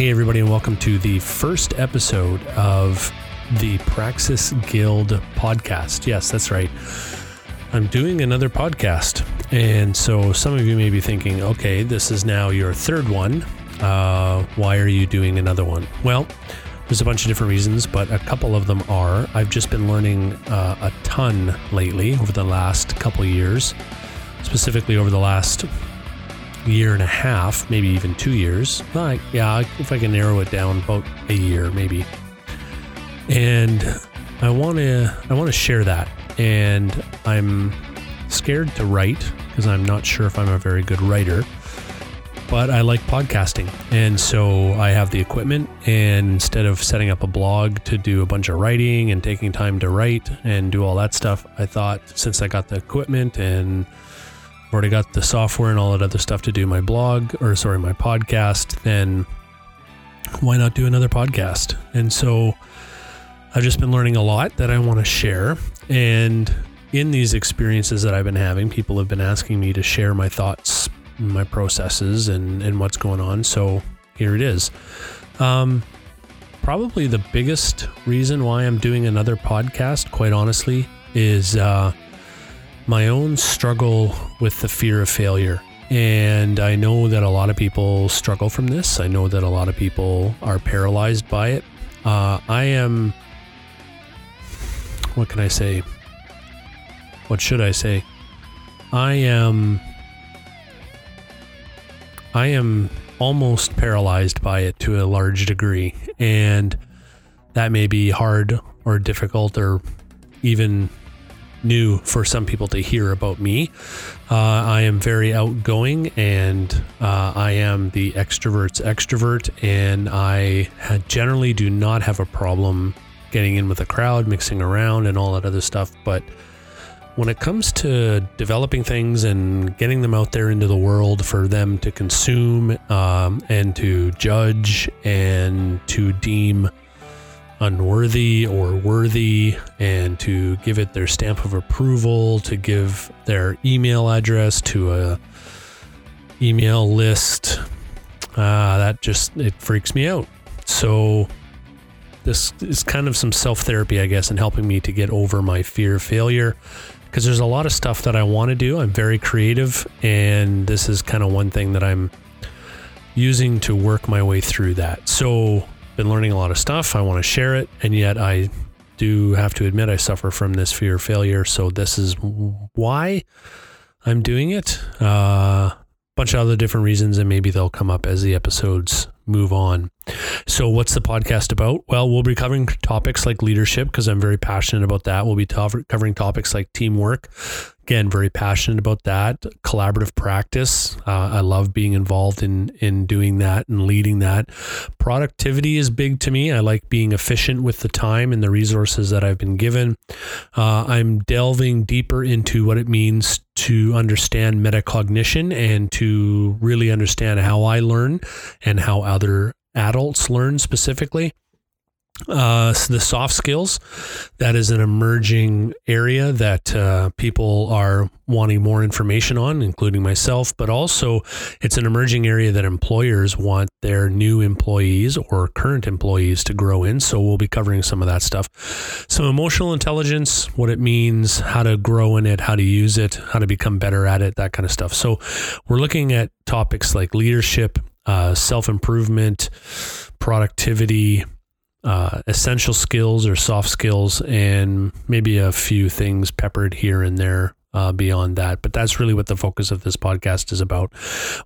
Hey, everybody, and welcome to the first episode of the Praxis Guild podcast. Yes, that's right. I'm doing another podcast. And so some of you may be thinking, okay, this is now your third one. Uh, why are you doing another one? Well, there's a bunch of different reasons, but a couple of them are I've just been learning uh, a ton lately over the last couple years, specifically over the last year and a half, maybe even two years. Like, yeah, if I can narrow it down, about a year maybe. And I want to I want to share that. And I'm scared to write because I'm not sure if I'm a very good writer. But I like podcasting. And so I have the equipment. And instead of setting up a blog to do a bunch of writing and taking time to write and do all that stuff, I thought since I got the equipment and I've already got the software and all that other stuff to do my blog or sorry, my podcast, then why not do another podcast? And so I've just been learning a lot that I want to share. And in these experiences that I've been having, people have been asking me to share my thoughts, my processes, and, and what's going on. So here it is. Um, probably the biggest reason why I'm doing another podcast, quite honestly, is uh, my own struggle with the fear of failure. And I know that a lot of people struggle from this. I know that a lot of people are paralyzed by it. Uh, I am what can I say? What should I say? I am I am almost paralyzed by it to a large degree and that may be hard or difficult or even new for some people to hear about me. Uh, I am very outgoing and uh, I am the extrovert's extrovert, and I generally do not have a problem getting in with a crowd, mixing around, and all that other stuff. But when it comes to developing things and getting them out there into the world for them to consume um, and to judge and to deem unworthy or worthy and to give it their stamp of approval, to give their email address to a email list, uh, that just it freaks me out. So this is kind of some self therapy, I guess, in helping me to get over my fear of failure. Because there's a lot of stuff that I want to do. I'm very creative, and this is kind of one thing that I'm using to work my way through that. So, been learning a lot of stuff. I want to share it, and yet I do have to admit I suffer from this fear of failure. So, this is why I'm doing it. A uh, bunch of other different reasons, and maybe they'll come up as the episodes move on. So, what's the podcast about? Well, we'll be covering topics like leadership because I'm very passionate about that. We'll be to- covering topics like teamwork. Again, very passionate about that. Collaborative practice. Uh, I love being involved in in doing that and leading that. Productivity is big to me. I like being efficient with the time and the resources that I've been given. Uh, I'm delving deeper into what it means to understand metacognition and to really understand how I learn and how other adults learn specifically. Uh, the soft skills, that is an emerging area that uh, people are wanting more information on, including myself, but also it's an emerging area that employers want their new employees or current employees to grow in. So we'll be covering some of that stuff. Some emotional intelligence, what it means, how to grow in it, how to use it, how to become better at it, that kind of stuff. So we're looking at topics like leadership, uh, self improvement, productivity, uh, essential skills or soft skills, and maybe a few things peppered here and there uh, beyond that. But that's really what the focus of this podcast is about.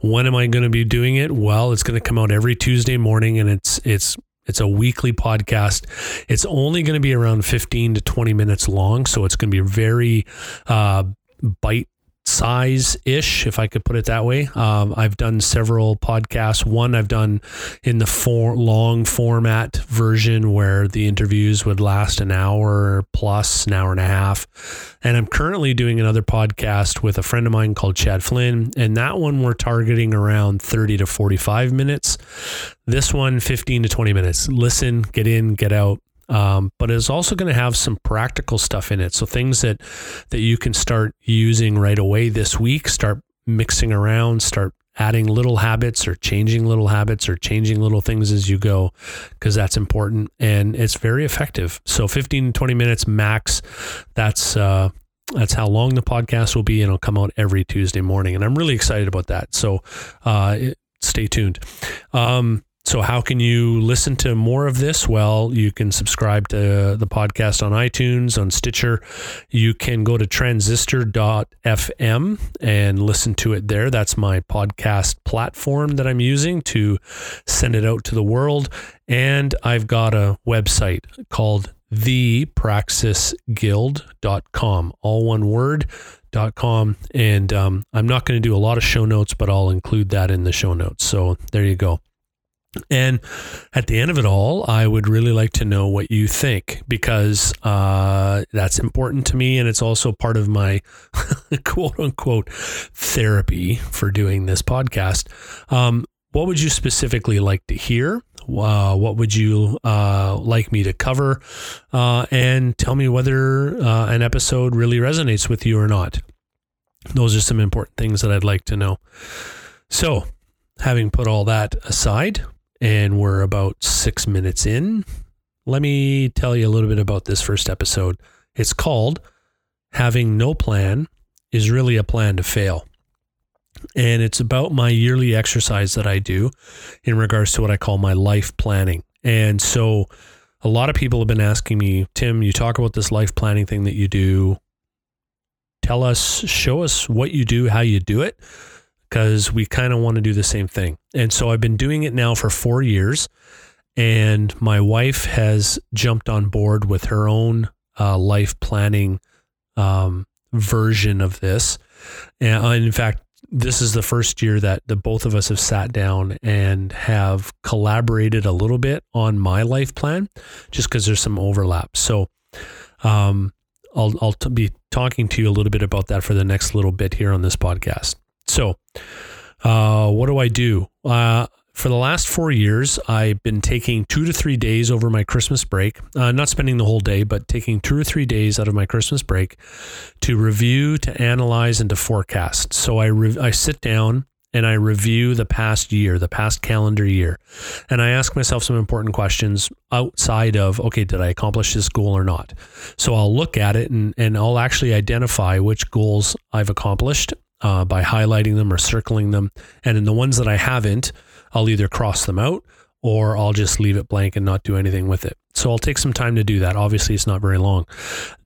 When am I going to be doing it? Well, it's going to come out every Tuesday morning, and it's it's it's a weekly podcast. It's only going to be around 15 to 20 minutes long, so it's going to be very uh, bite size ish, if I could put it that way. Um, I've done several podcasts. One I've done in the for, long format version where the interviews would last an hour plus, an hour and a half. And I'm currently doing another podcast with a friend of mine called Chad Flynn. And that one we're targeting around 30 to 45 minutes. This one, 15 to 20 minutes. Listen, get in, get out. Um, but it's also going to have some practical stuff in it. So things that that you can start using right away this week. Start mixing around. Start adding little habits or changing little habits or changing little things as you go because that's important and it's very effective. So 15 20 minutes max. That's uh, that's how long the podcast will be, and it'll come out every Tuesday morning. And I'm really excited about that. So uh, stay tuned. Um, so, how can you listen to more of this? Well, you can subscribe to the podcast on iTunes, on Stitcher. You can go to transistor.fm and listen to it there. That's my podcast platform that I'm using to send it out to the world. And I've got a website called thepraxisguild.com, all one word. Dot com and um, I'm not going to do a lot of show notes, but I'll include that in the show notes. So there you go. And at the end of it all, I would really like to know what you think because uh, that's important to me. And it's also part of my quote unquote therapy for doing this podcast. Um, what would you specifically like to hear? Uh, what would you uh, like me to cover? Uh, and tell me whether uh, an episode really resonates with you or not. Those are some important things that I'd like to know. So, having put all that aside, and we're about six minutes in. Let me tell you a little bit about this first episode. It's called Having No Plan is Really a Plan to Fail. And it's about my yearly exercise that I do in regards to what I call my life planning. And so a lot of people have been asking me, Tim, you talk about this life planning thing that you do. Tell us, show us what you do, how you do it because we kind of want to do the same thing. And so I've been doing it now for four years. And my wife has jumped on board with her own uh, life planning um, version of this. And uh, in fact, this is the first year that the both of us have sat down and have collaborated a little bit on my life plan, just because there's some overlap. So, um, I'll I'll t- be talking to you a little bit about that for the next little bit here on this podcast. So, uh, what do I do? Uh, for the last four years, I've been taking two to three days over my Christmas break, uh, not spending the whole day, but taking two or three days out of my Christmas break to review, to analyze, and to forecast. So I, re- I sit down and I review the past year, the past calendar year, and I ask myself some important questions outside of, okay, did I accomplish this goal or not? So I'll look at it and, and I'll actually identify which goals I've accomplished uh, by highlighting them or circling them. And in the ones that I haven't, I'll either cross them out or I'll just leave it blank and not do anything with it. So I'll take some time to do that. Obviously, it's not very long.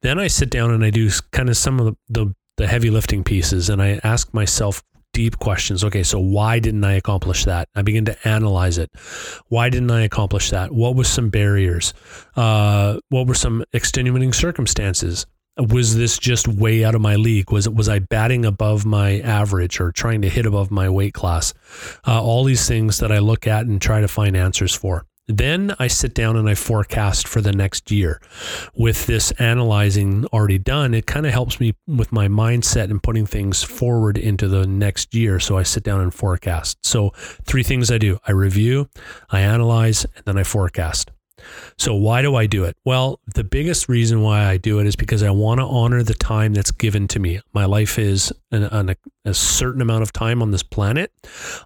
Then I sit down and I do kind of some of the, the, the heavy lifting pieces and I ask myself deep questions. Okay, so why didn't I accomplish that? I begin to analyze it. Why didn't I accomplish that? What was some barriers? Uh, what were some extenuating circumstances? Was this just way out of my league? Was it was I batting above my average or trying to hit above my weight class? Uh, all these things that I look at and try to find answers for. Then I sit down and I forecast for the next year. With this analyzing already done, it kind of helps me with my mindset and putting things forward into the next year. So I sit down and forecast. So, three things I do I review, I analyze, and then I forecast. So, why do I do it? Well, the biggest reason why I do it is because I want to honor the time that's given to me. My life is an, an, a certain amount of time on this planet.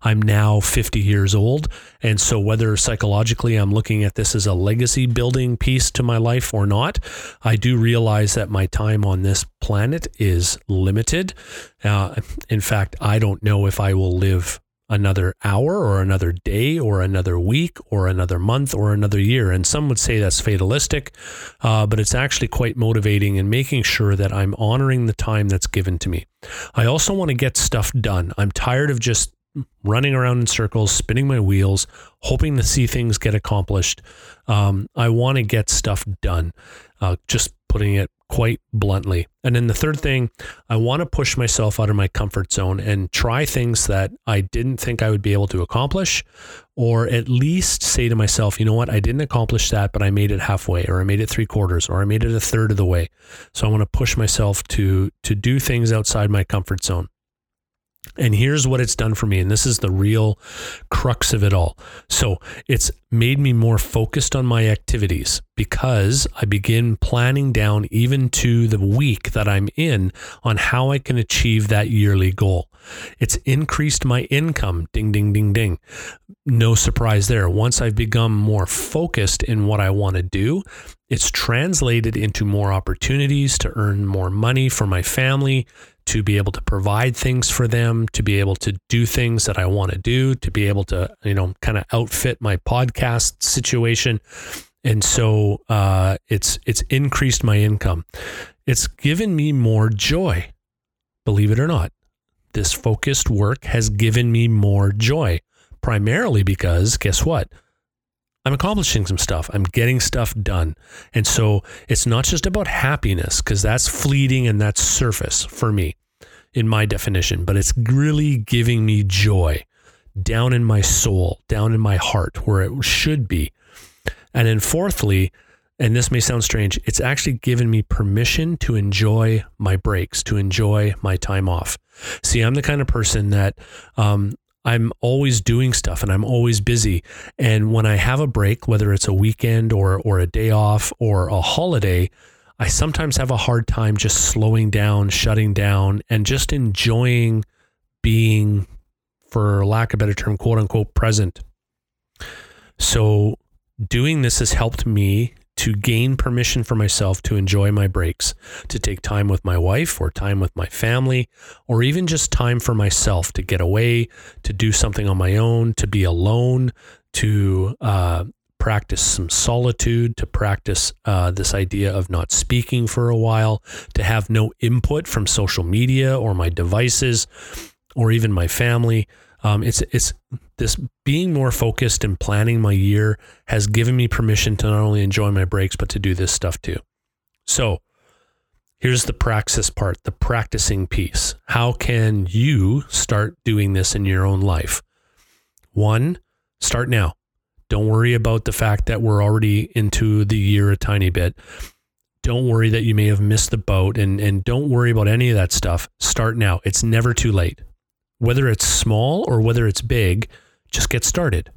I'm now 50 years old. And so, whether psychologically I'm looking at this as a legacy building piece to my life or not, I do realize that my time on this planet is limited. Uh, in fact, I don't know if I will live another hour or another day or another week or another month or another year. And some would say that's fatalistic, uh, but it's actually quite motivating in making sure that I'm honoring the time that's given to me. I also want to get stuff done. I'm tired of just running around in circles, spinning my wheels, hoping to see things get accomplished. Um, I want to get stuff done. Uh, just putting it quite bluntly. And then the third thing, I want to push myself out of my comfort zone and try things that I didn't think I would be able to accomplish, or at least say to myself, you know what, I didn't accomplish that, but I made it halfway, or I made it three quarters, or I made it a third of the way. So I want to push myself to to do things outside my comfort zone. And here's what it's done for me. And this is the real crux of it all. So it's made me more focused on my activities because I begin planning down even to the week that I'm in on how I can achieve that yearly goal. It's increased my income. Ding, ding, ding, ding. No surprise there. Once I've become more focused in what I want to do, it's translated into more opportunities to earn more money for my family, to be able to provide things for them, to be able to do things that I want to do, to be able to, you know, kind of outfit my podcast situation. And so uh, it's it's increased my income. It's given me more joy. Believe it or not, this focused work has given me more joy, primarily because guess what? I'm accomplishing some stuff. I'm getting stuff done. And so it's not just about happiness, because that's fleeting and that's surface for me in my definition, but it's really giving me joy down in my soul, down in my heart, where it should be. And then, fourthly, and this may sound strange, it's actually given me permission to enjoy my breaks, to enjoy my time off. See, I'm the kind of person that um, I'm always doing stuff and I'm always busy. And when I have a break, whether it's a weekend or or a day off or a holiday, I sometimes have a hard time just slowing down, shutting down, and just enjoying being, for lack of a better term, quote unquote, present. So doing this has helped me to gain permission for myself to enjoy my breaks, to take time with my wife or time with my family, or even just time for myself to get away, to do something on my own, to be alone, to uh, practice some solitude, to practice uh, this idea of not speaking for a while, to have no input from social media or my devices or even my family. Um, it's it's this being more focused and planning my year has given me permission to not only enjoy my breaks but to do this stuff too. So here's the praxis part, the practicing piece. How can you start doing this in your own life? One, start now. Don't worry about the fact that we're already into the year a tiny bit. Don't worry that you may have missed the boat and, and don't worry about any of that stuff. Start now. It's never too late whether it's small or whether it's big, just get started.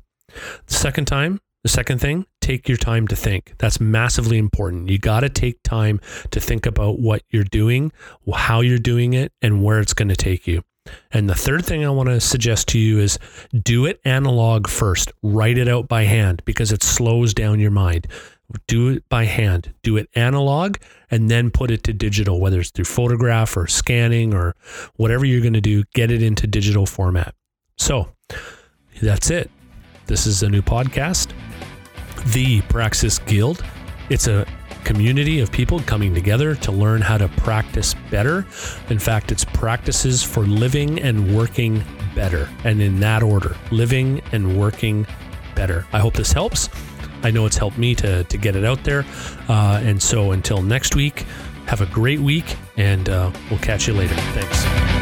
The second time, the second thing, take your time to think. That's massively important. You got to take time to think about what you're doing, how you're doing it, and where it's going to take you. And the third thing I want to suggest to you is do it analog first. Write it out by hand because it slows down your mind do it by hand, do it analog, and then put it to digital, whether it's through photograph or scanning or whatever you're going to do, get it into digital format. So that's it. This is a new podcast, The Praxis Guild. It's a community of people coming together to learn how to practice better. In fact, it's practices for living and working better, and in that order living and working better. I hope this helps. I know it's helped me to, to get it out there. Uh, and so until next week, have a great week, and uh, we'll catch you later. Thanks.